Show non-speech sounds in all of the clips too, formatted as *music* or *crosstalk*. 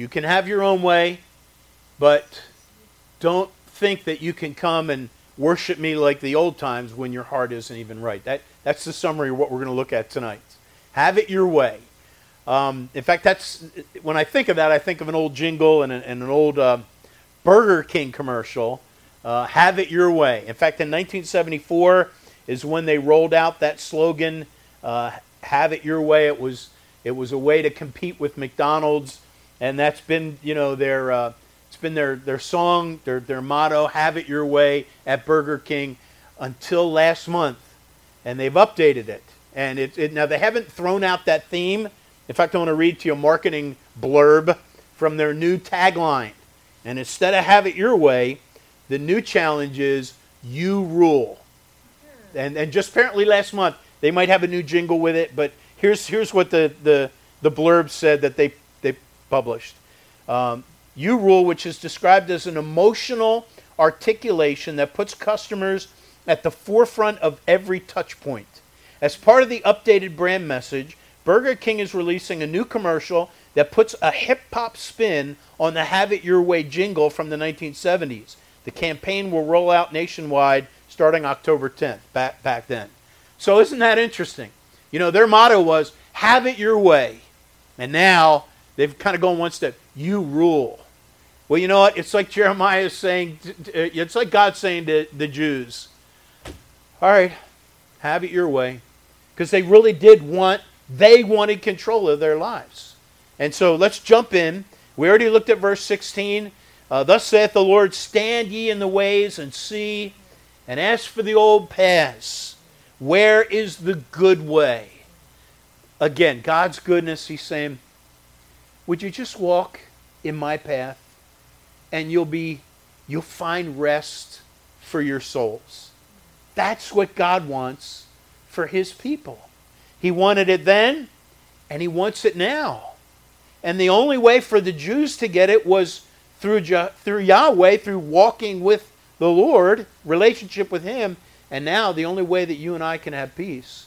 You can have your own way, but don't think that you can come and worship me like the old times when your heart isn't even right. That, that's the summary of what we're going to look at tonight. Have it your way. Um, in fact, that's when I think of that, I think of an old jingle and, a, and an old uh, Burger King commercial. Uh, have it your way. In fact, in 1974 is when they rolled out that slogan, uh, "Have it your way." It was it was a way to compete with McDonald's, and that's been you know their uh, it's been their their song, their their motto, "Have it your way" at Burger King until last month, and they've updated it. And it, it now they haven't thrown out that theme in fact, I want to read to you a marketing blurb from their new tagline. And instead of have it your way, the new challenge is you rule. And, and just apparently last month, they might have a new jingle with it, but here's, here's what the, the, the blurb said that they, they published. Um, you rule, which is described as an emotional articulation that puts customers at the forefront of every touch point. As part of the updated brand message, Burger King is releasing a new commercial that puts a hip hop spin on the Have It Your Way jingle from the 1970s. The campaign will roll out nationwide starting October 10th, back, back then. So, isn't that interesting? You know, their motto was Have It Your Way. And now they've kind of gone one step You rule. Well, you know what? It's like Jeremiah is saying, it's like God saying to the Jews, All right, have it your way. Because they really did want they wanted control of their lives. And so let's jump in. We already looked at verse 16. Uh, Thus saith the Lord, Stand ye in the ways and see, and ask for the old paths. Where is the good way? Again, God's goodness, He's saying, Would you just walk in my path and you'll be you'll find rest for your souls. That's what God wants for his people. He wanted it then, and he wants it now. And the only way for the Jews to get it was through, through Yahweh, through walking with the Lord, relationship with Him. And now the only way that you and I can have peace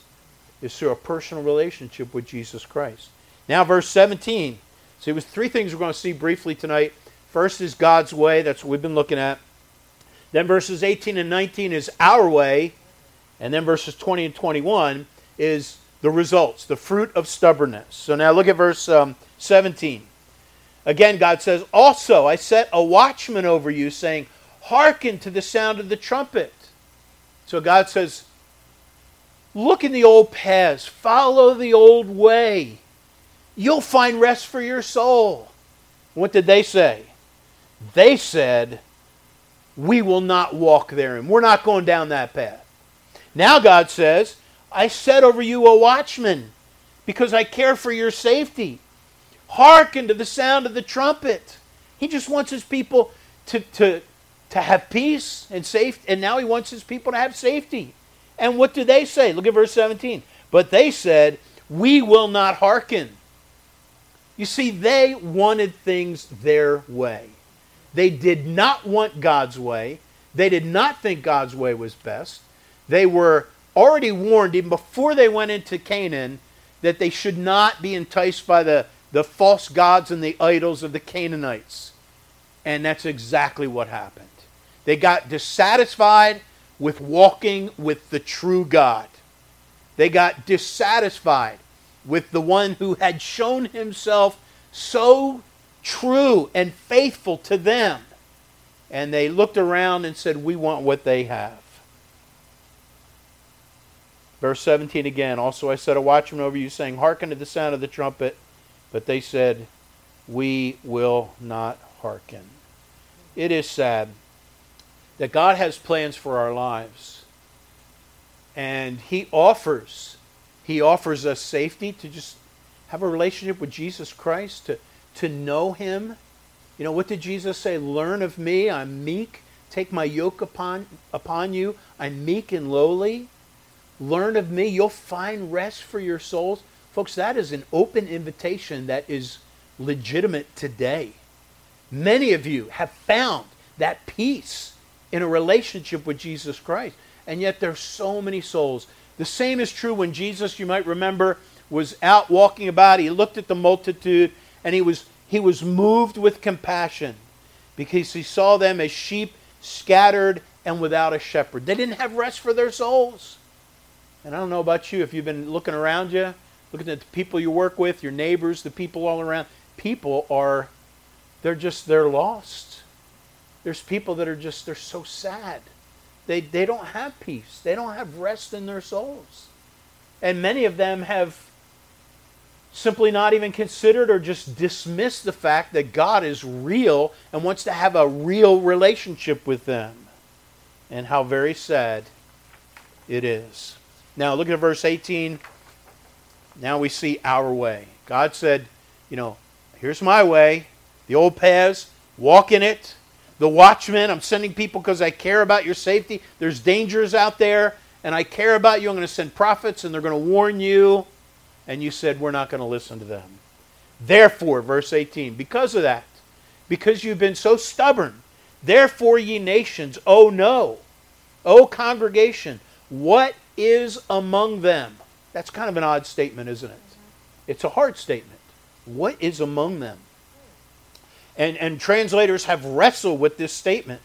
is through a personal relationship with Jesus Christ. Now, verse 17. So, it was three things we're going to see briefly tonight. First is God's way. That's what we've been looking at. Then verses 18 and 19 is our way. And then verses 20 and 21 is the results, the fruit of stubbornness. So now look at verse um, 17. Again, God says, Also I set a watchman over you, saying, Hearken to the sound of the trumpet. So God says, Look in the old paths, follow the old way. You'll find rest for your soul. What did they say? They said, We will not walk therein. We're not going down that path. Now God says, I set over you a watchman because I care for your safety. Hearken to the sound of the trumpet. He just wants his people to, to, to have peace and safety, and now he wants his people to have safety. And what do they say? Look at verse 17. But they said, We will not hearken. You see, they wanted things their way. They did not want God's way. They did not think God's way was best. They were already warned, even before they went into Canaan, that they should not be enticed by the, the false gods and the idols of the Canaanites. And that's exactly what happened. They got dissatisfied with walking with the true God. They got dissatisfied with the one who had shown himself so true and faithful to them. And they looked around and said, We want what they have. Verse 17 again. Also, I set a watchman over you, saying, Hearken to the sound of the trumpet. But they said, We will not hearken. It is sad that God has plans for our lives. And He offers, He offers us safety to just have a relationship with Jesus Christ, to, to know Him. You know, what did Jesus say? Learn of me, I'm meek. Take my yoke upon, upon you. I'm meek and lowly. Learn of me, you'll find rest for your souls. Folks, that is an open invitation that is legitimate today. Many of you have found that peace in a relationship with Jesus Christ. And yet there's so many souls. The same is true when Jesus, you might remember, was out walking about. He looked at the multitude and he was he was moved with compassion because he saw them as sheep scattered and without a shepherd. They didn't have rest for their souls. And I don't know about you, if you've been looking around you, looking at the people you work with, your neighbors, the people all around, people are, they're just, they're lost. There's people that are just, they're so sad. They, they don't have peace. They don't have rest in their souls. And many of them have simply not even considered or just dismissed the fact that God is real and wants to have a real relationship with them. And how very sad it is. Now, look at verse 18. Now we see our way. God said, you know, here's my way, the old paths, walk in it. The watchmen. I'm sending people because I care about your safety. There's dangers out there, and I care about you. I'm going to send prophets, and they're going to warn you and you said, We're not going to listen to them. Therefore, verse 18, because of that, because you've been so stubborn, therefore, ye nations, oh no, oh congregation, what is among them? That's kind of an odd statement, isn't it? It's a hard statement. What is among them? And, and translators have wrestled with this statement.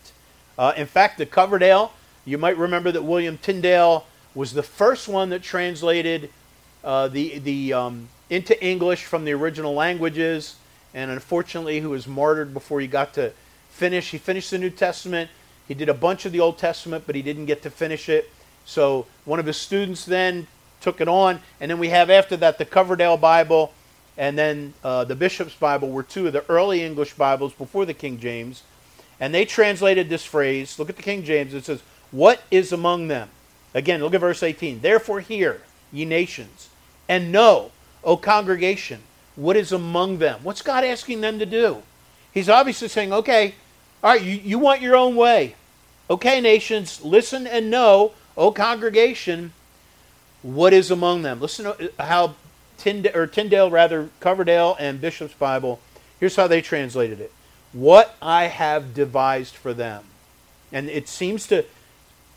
Uh, in fact, the Coverdale, you might remember that William Tyndale was the first one that translated uh, the, the, um, into English from the original languages, and unfortunately, who was martyred before he got to finish. He finished the New Testament. He did a bunch of the Old Testament, but he didn't get to finish it. So one of his students then took it on, and then we have after that the Coverdale Bible, and then uh, the Bishop's Bible were two of the early English Bibles before the King James, and they translated this phrase. Look at the King James. It says, "What is among them?" Again, look at verse 18. Therefore, hear, ye nations, and know, O congregation, what is among them. What's God asking them to do? He's obviously saying, okay, all right, you, you want your own way. Okay, nations, listen and know, O congregation, what is among them. Listen to how Tyndale, or Tyndale, rather, Coverdale and Bishop's Bible, here's how they translated it. What I have devised for them. And it seems to,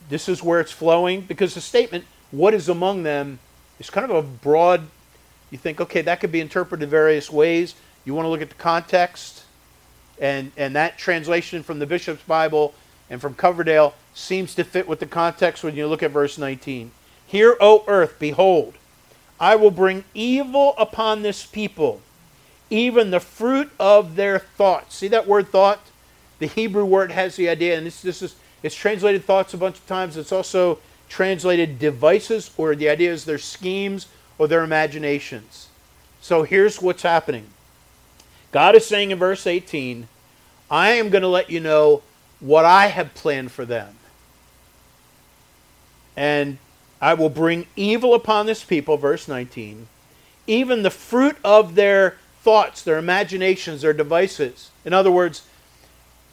this is where it's flowing, because the statement, what is among them, is kind of a broad, you think, okay, that could be interpreted various ways. You want to look at the context, and, and that translation from the Bishop's Bible and from Coverdale seems to fit with the context when you look at verse 19. Hear, O earth, behold, I will bring evil upon this people, even the fruit of their thoughts. See that word thought? The Hebrew word has the idea, and this, this is it's translated thoughts a bunch of times. It's also translated devices, or the idea is their schemes or their imaginations. So here's what's happening God is saying in verse 18, I am going to let you know what I have planned for them. And I will bring evil upon this people, verse 19, even the fruit of their thoughts, their imaginations, their devices. In other words,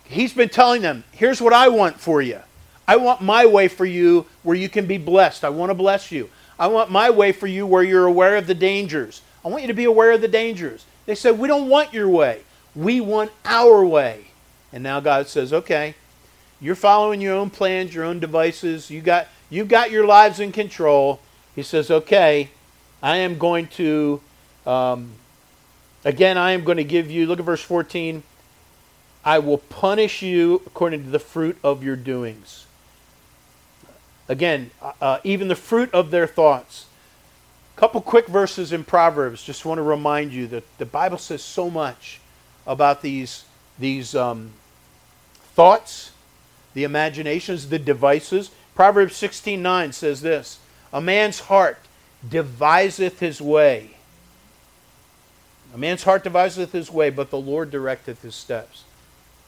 he's been telling them, here's what I want for you. I want my way for you where you can be blessed. I want to bless you. I want my way for you where you're aware of the dangers. I want you to be aware of the dangers. They said, We don't want your way. We want our way. And now God says, Okay, you're following your own plans, your own devices. You got, you've got your lives in control. He says, Okay, I am going to, um, again, I am going to give you, look at verse 14. I will punish you according to the fruit of your doings. Again, uh, uh, even the fruit of their thoughts. A couple quick verses in Proverbs. Just want to remind you that the Bible says so much about these, these um, thoughts, the imaginations, the devices. Proverbs 16:9 says this: "A man's heart deviseth his way. A man's heart deviseth his way, but the Lord directeth his steps."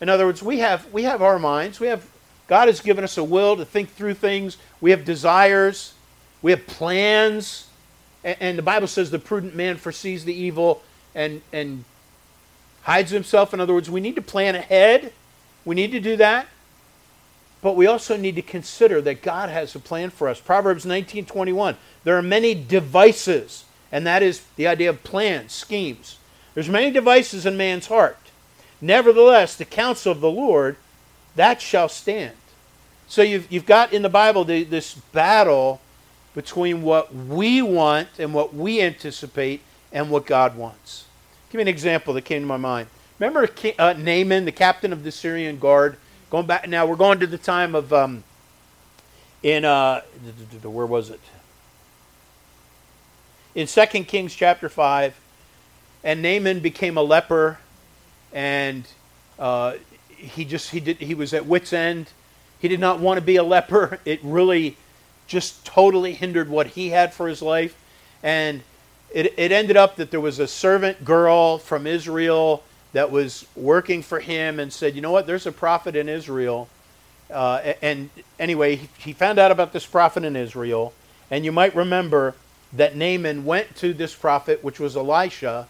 In other words, we have we have our minds, we have God has given us a will to think through things. We have desires. We have plans. And, the Bible says the prudent man foresees the evil and, and hides himself. In other words, we need to plan ahead. We need to do that. But we also need to consider that God has a plan for us. Proverbs 19:21. There are many devices, and that is the idea of plans, schemes. There's many devices in man's heart. Nevertheless, the counsel of the Lord that shall stand. So you've, you've got in the Bible the, this battle between what we want and what we anticipate and what God wants. Give me an example that came to my mind. Remember uh, Naaman, the captain of the Syrian guard? Going back now, we're going to the time of um, in uh, where was it? In Second Kings chapter five, and Naaman became a leper, and uh, he just he did he was at wit's end. He did not want to be a leper. *laughs* It really just totally hindered what he had for his life, and it, it ended up that there was a servant girl from Israel that was working for him and said, you know what, there's a prophet in Israel. Uh, and anyway, he found out about this prophet in Israel. And you might remember that Naaman went to this prophet, which was Elisha,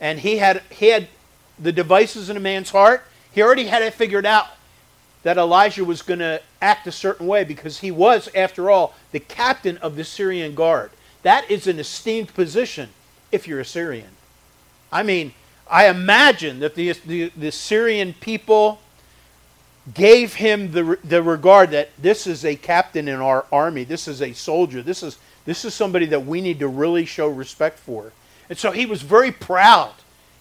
and he had, he had the devices in a man's heart. He already had it figured out that Elijah was going to act a certain way because he was, after all, the captain of the Syrian guard. That is an esteemed position if you're a Syrian. I mean, I imagine that the, the, the Syrian people gave him the, the regard that this is a captain in our army, this is a soldier, this is, this is somebody that we need to really show respect for. And so he was very proud,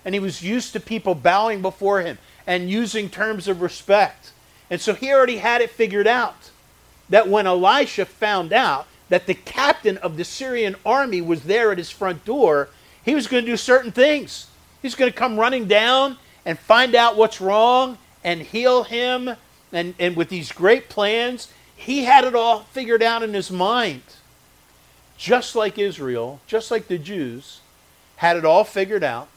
and he was used to people bowing before him and using terms of respect. And so he already had it figured out that when Elisha found out that the captain of the Syrian army was there at his front door, he was going to do certain things. He's going to come running down and find out what's wrong and heal him. And, and with these great plans, he had it all figured out in his mind. Just like Israel, just like the Jews, had it all figured out.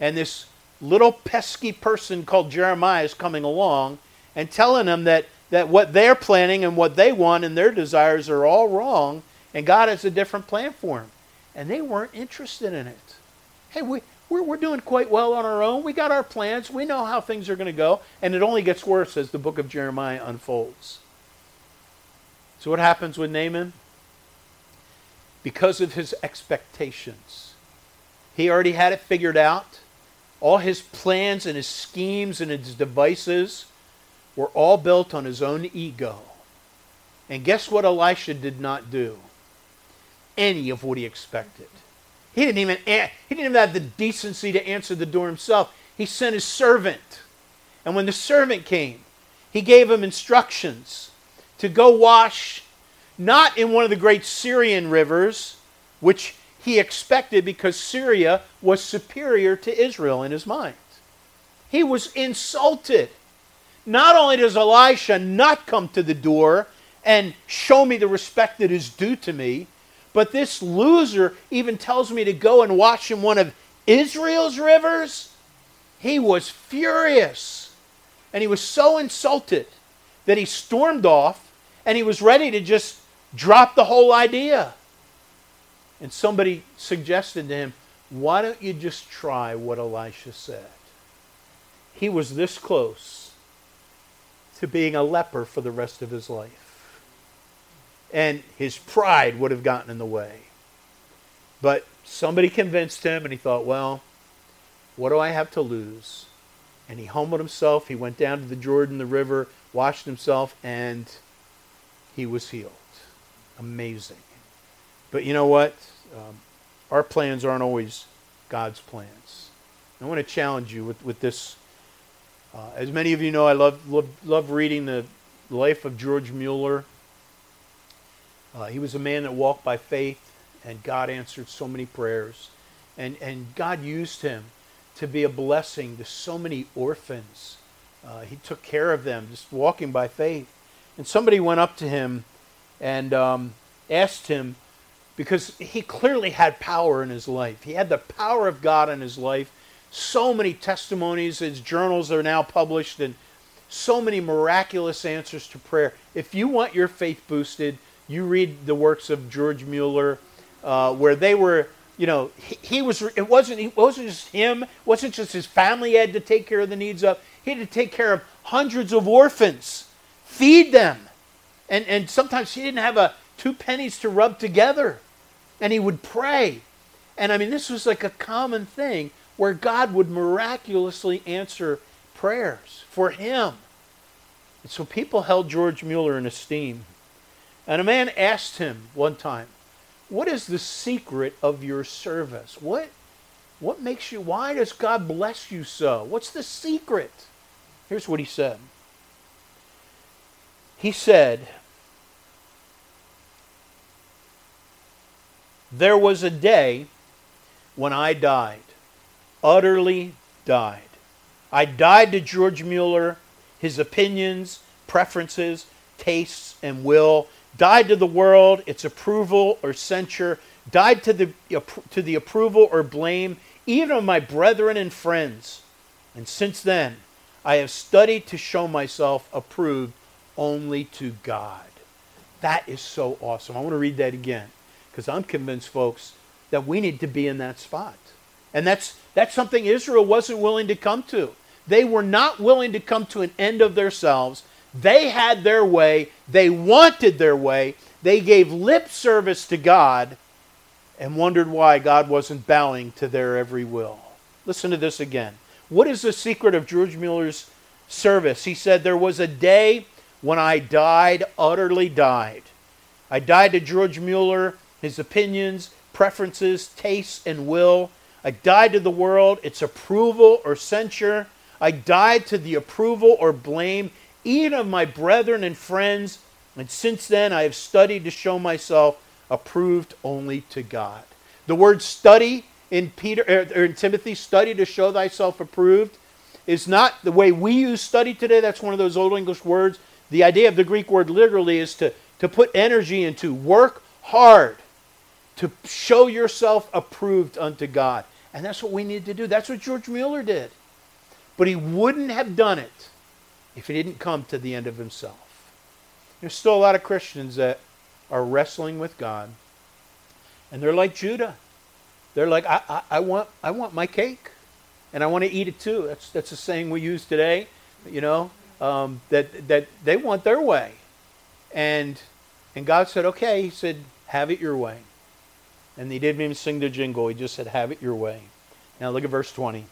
And this little pesky person called Jeremiah is coming along and telling them that that what they're planning and what they want and their desires are all wrong, and God has a different plan for them. And they weren't interested in it. Hey, we, we're, we're doing quite well on our own. We got our plans. We know how things are going to go. And it only gets worse as the book of Jeremiah unfolds. So, what happens with Naaman? Because of his expectations, he already had it figured out. All his plans and his schemes and his devices were all built on his own ego. And guess what Elisha did not do? Any of what he expected. He didn't even he didn't even have the decency to answer the door himself. He sent his servant. And when the servant came, he gave him instructions to go wash not in one of the great Syrian rivers, which he expected because Syria was superior to Israel in his mind. He was insulted not only does Elisha not come to the door and show me the respect that is due to me, but this loser even tells me to go and wash in one of Israel's rivers. He was furious. And he was so insulted that he stormed off and he was ready to just drop the whole idea. And somebody suggested to him, Why don't you just try what Elisha said? He was this close to being a leper for the rest of his life. And his pride would have gotten in the way. But somebody convinced him, and he thought, well, what do I have to lose? And he humbled himself. He went down to the Jordan, the river, washed himself, and he was healed. Amazing. But you know what? Um, our plans aren't always God's plans. I want to challenge you with, with this uh, as many of you know, I love, love, love reading the life of George Mueller. Uh, he was a man that walked by faith, and God answered so many prayers. And, and God used him to be a blessing to so many orphans. Uh, he took care of them, just walking by faith. And somebody went up to him and um, asked him, because he clearly had power in his life. He had the power of God in his life so many testimonies. His journals are now published and so many miraculous answers to prayer. If you want your faith boosted, you read the works of George Mueller, uh, where they were, you know, he, he, was. It wasn't. It wasn't just him. It wasn't just his family had to take care of the needs of. He had to take care of hundreds of orphans, feed them, and and sometimes he didn't have a two pennies to rub together, and he would pray, and I mean this was like a common thing where God would miraculously answer prayers for him. And so people held George Mueller in esteem. And a man asked him one time, What is the secret of your service? What, What makes you, why does God bless you so? What's the secret? Here's what he said. He said, There was a day when I died, utterly died. I died to George Mueller, his opinions, preferences, tastes, and will, died to the world, its approval or censure, died to the, to the approval or blame, even of my brethren and friends. And since then, I have studied to show myself approved only to God. That is so awesome. I want to read that again because I'm convinced, folks, that we need to be in that spot. And that's, that's something Israel wasn't willing to come to. They were not willing to come to an end of themselves. They had their way, they wanted their way, they gave lip service to God and wondered why God wasn't bowing to their every will. Listen to this again. What is the secret of George Mueller's service? He said, There was a day when I died, utterly died. I died to George Mueller, his opinions, preferences, tastes, and will. I died to the world, its approval or censure. I died to the approval or blame even of my brethren and friends. And since then, I have studied to show myself approved only to God. The word study in Peter or in Timothy, study to show thyself approved, is not the way we use study today. That's one of those old English words. The idea of the Greek word literally is to, to put energy into work hard to show yourself approved unto God. And that's what we need to do. That's what George Mueller did. But he wouldn't have done it if he didn't come to the end of himself. There's still a lot of Christians that are wrestling with God, and they're like Judah. They're like, I, I, I want, I want my cake, and I want to eat it too. That's, that's a saying we use today, you know, um, that, that they want their way. And, and God said, okay, he said, have it your way. And he didn't even sing the jingle. He just said, have it your way. Now look at verse 20.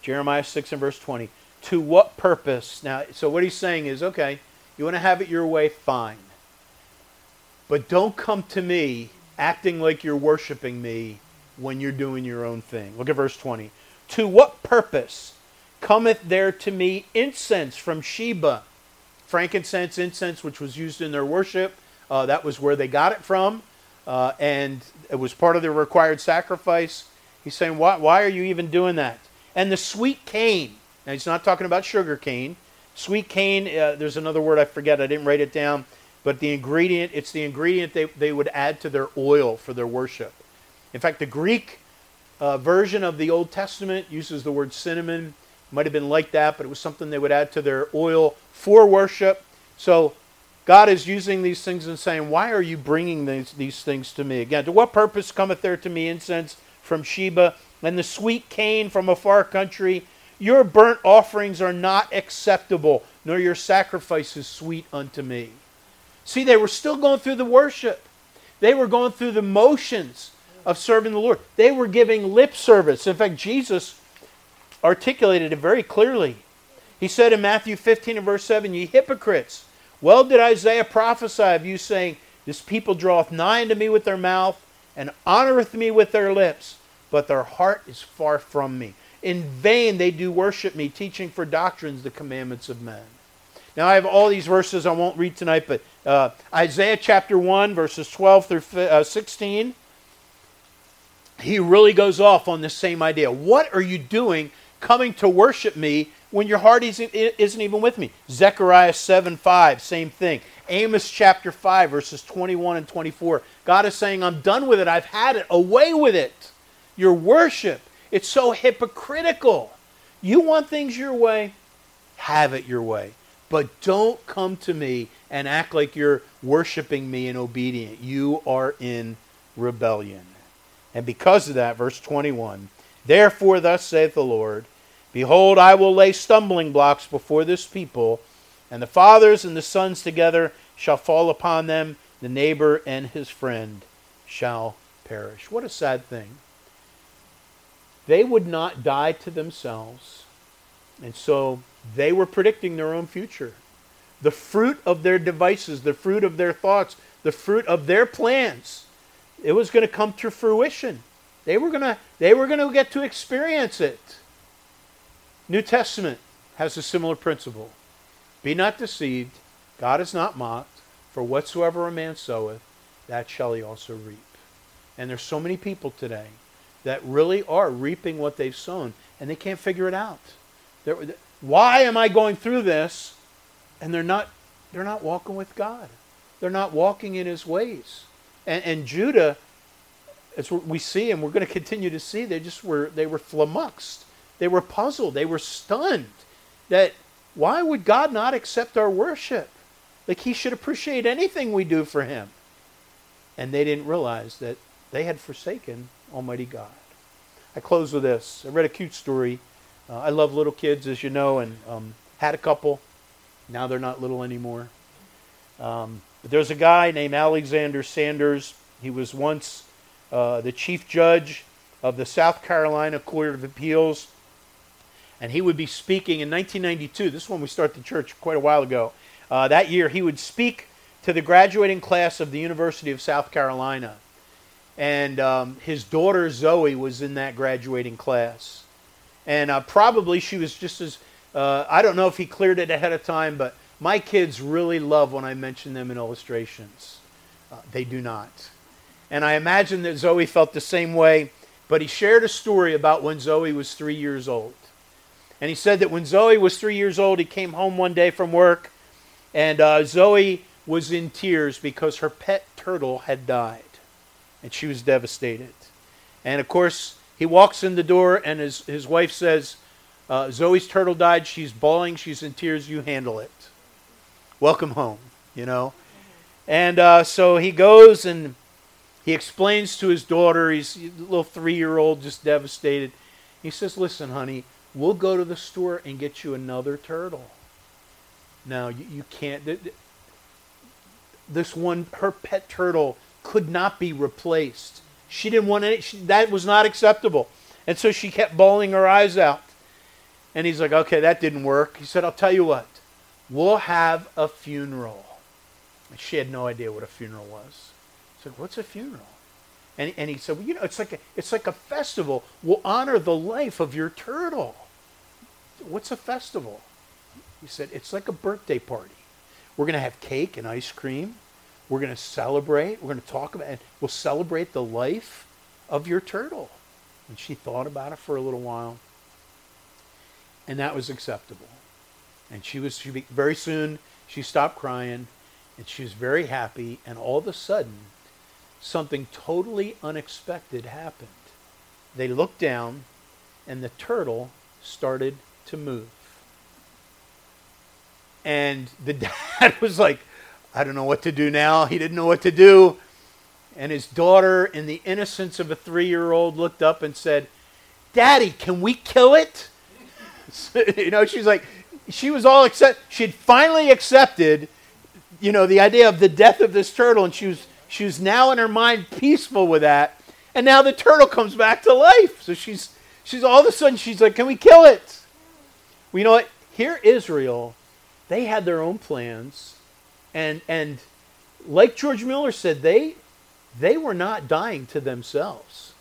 Jeremiah 6 and verse 20. To what purpose? Now, so what he's saying is, okay, you want to have it your way, fine. But don't come to me acting like you're worshiping me when you're doing your own thing. Look at verse 20. To what purpose cometh there to me incense from Sheba? Frankincense, incense, which was used in their worship. Uh, that was where they got it from. Uh, and it was part of their required sacrifice. He's saying, why, why are you even doing that? And the sweet cane. Now, he's not talking about sugar cane. Sweet cane, uh, there's another word I forget, I didn't write it down. But the ingredient, it's the ingredient they, they would add to their oil for their worship. In fact, the Greek uh, version of the Old Testament uses the word cinnamon. Might have been like that, but it was something they would add to their oil for worship. So God is using these things and saying, Why are you bringing these, these things to me? Again, to what purpose cometh there to me incense from Sheba and the sweet cane from a far country? Your burnt offerings are not acceptable, nor your sacrifices sweet unto me. See, they were still going through the worship. They were going through the motions of serving the Lord. They were giving lip service. In fact, Jesus articulated it very clearly. He said in Matthew 15 and verse 7, Ye hypocrites, well did Isaiah prophesy of you, saying, This people draweth nigh unto me with their mouth, and honoreth me with their lips, but their heart is far from me. In vain they do worship me, teaching for doctrines the commandments of men. Now, I have all these verses I won't read tonight, but uh, Isaiah chapter 1, verses 12 through uh, 16, he really goes off on this same idea. What are you doing coming to worship me when your heart isn't, isn't even with me? Zechariah 7 5, same thing. Amos chapter 5, verses 21 and 24. God is saying, I'm done with it. I've had it. Away with it. Your worship. It's so hypocritical. You want things your way? Have it your way. But don't come to me and act like you're worshiping me and obedient. You are in rebellion. And because of that, verse 21 Therefore, thus saith the Lord Behold, I will lay stumbling blocks before this people, and the fathers and the sons together shall fall upon them, the neighbor and his friend shall perish. What a sad thing. They would not die to themselves, and so they were predicting their own future. The fruit of their devices, the fruit of their thoughts, the fruit of their plans, it was going to come to fruition. They were gonna they were gonna get to experience it. New Testament has a similar principle. Be not deceived, God is not mocked, for whatsoever a man soweth, that shall he also reap. And there's so many people today that really are reaping what they've sown, and they can't figure it out. They're, why am I going through this? And they're not they're not walking with God. They're not walking in his ways. And, and Judah, as we see, and we're going to continue to see, they just were they were flummoxed. They were puzzled. They were stunned that why would God not accept our worship? Like he should appreciate anything we do for him. And they didn't realize that they had forsaken Almighty God. I close with this. I read a cute story. Uh, I love little kids, as you know, and um, had a couple. Now they're not little anymore. Um, but there's a guy named Alexander Sanders. He was once uh, the chief judge of the South Carolina Court of Appeals. And he would be speaking in 1992. This is when we started the church quite a while ago. Uh, that year, he would speak to the graduating class of the University of South Carolina. And um, his daughter Zoe was in that graduating class. And uh, probably she was just as, uh, I don't know if he cleared it ahead of time, but my kids really love when I mention them in illustrations. Uh, they do not. And I imagine that Zoe felt the same way, but he shared a story about when Zoe was three years old. And he said that when Zoe was three years old, he came home one day from work, and uh, Zoe was in tears because her pet turtle had died. And she was devastated. And of course, he walks in the door, and his, his wife says, uh, Zoe's turtle died. She's bawling. She's in tears. You handle it welcome home, you know. And uh, so he goes and he explains to his daughter, he's a little three year old, just devastated. He says, Listen, honey, we'll go to the store and get you another turtle. Now, you, you can't. This one, her pet turtle, could not be replaced. She didn't want any, she, that was not acceptable. And so she kept bawling her eyes out. And he's like, okay, that didn't work. He said, I'll tell you what. We'll have a funeral. And she had no idea what a funeral was. I said, What's a funeral? And, and he said, Well, you know, it's like, a, it's like a festival. We'll honor the life of your turtle. What's a festival? He said, It's like a birthday party. We're going to have cake and ice cream. We're going to celebrate. We're going to talk about it. We'll celebrate the life of your turtle. And she thought about it for a little while. And that was acceptable. And she was she be, very soon she stopped crying and she was very happy and all of a sudden something totally unexpected happened. They looked down and the turtle started to move. And the *laughs* dad was like, I don't know what to do now. He didn't know what to do. And his daughter, in the innocence of a three year old, looked up and said, Daddy, can we kill it? *laughs* you know, she's like, she was all accept. She'd finally accepted, you know, the idea of the death of this turtle, and she was she was now in her mind peaceful with that. And now the turtle comes back to life. So she's she's all of a sudden she's like, "Can we kill it?" Well, you know what? Here, Israel, they had their own plans, and and like George Mueller said, they they were not dying to themselves.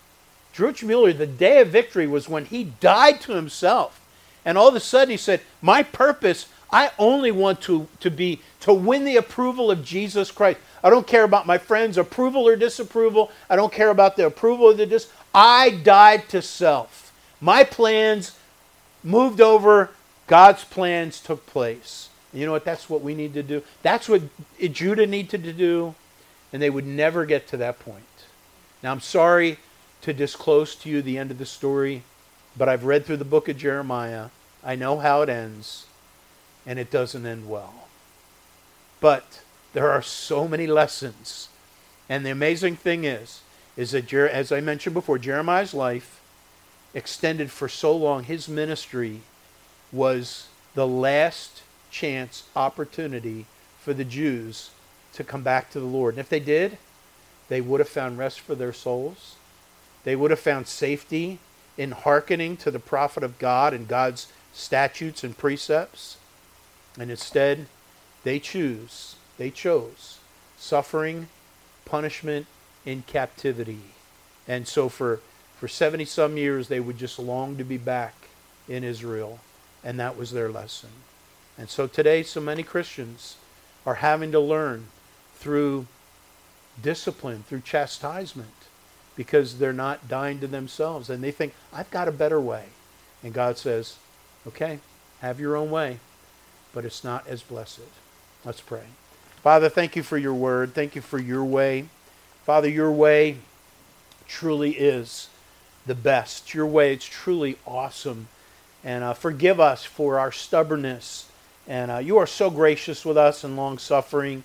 George Mueller, the day of victory was when he died to himself. And all of a sudden he said, My purpose, I only want to, to be to win the approval of Jesus Christ. I don't care about my friends' approval or disapproval. I don't care about the approval of the dis. I died to self. My plans moved over, God's plans took place. You know what? That's what we need to do. That's what Judah needed to do, and they would never get to that point. Now, I'm sorry to disclose to you the end of the story. But I've read through the book of Jeremiah. I know how it ends, and it doesn't end well. But there are so many lessons. And the amazing thing is, is that, as I mentioned before, Jeremiah's life extended for so long, his ministry was the last chance opportunity for the Jews to come back to the Lord. And if they did, they would have found rest for their souls. They would have found safety in hearkening to the prophet of God and God's statutes and precepts. And instead, they choose, they chose suffering, punishment, in captivity. And so for For 70 some years, they would just long to be back in Israel, and that was their lesson. And so today, so many Christians are having to learn through discipline, through chastisement, because they're not dying to themselves. And they think, I've got a better way. And God says, okay, have your own way, but it's not as blessed. Let's pray. Father, thank you for your word. Thank you for your way. Father, your way truly is the best. Your way is truly awesome. And uh, forgive us for our stubbornness. And uh, you are so gracious with us and long suffering.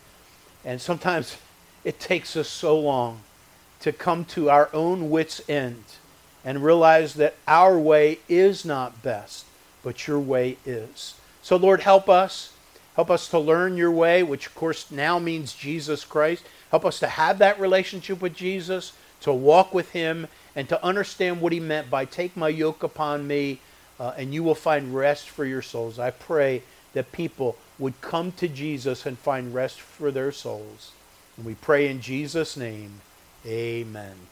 And sometimes *laughs* it takes us so long to come to our own wits' end and realize that our way is not best, but your way is. So, Lord, help us. Help us to learn your way, which of course now means Jesus Christ. Help us to have that relationship with Jesus, to walk with him, and to understand what he meant by take my yoke upon me, uh, and you will find rest for your souls. I pray that people would come to Jesus and find rest for their souls. And we pray in Jesus' name, amen.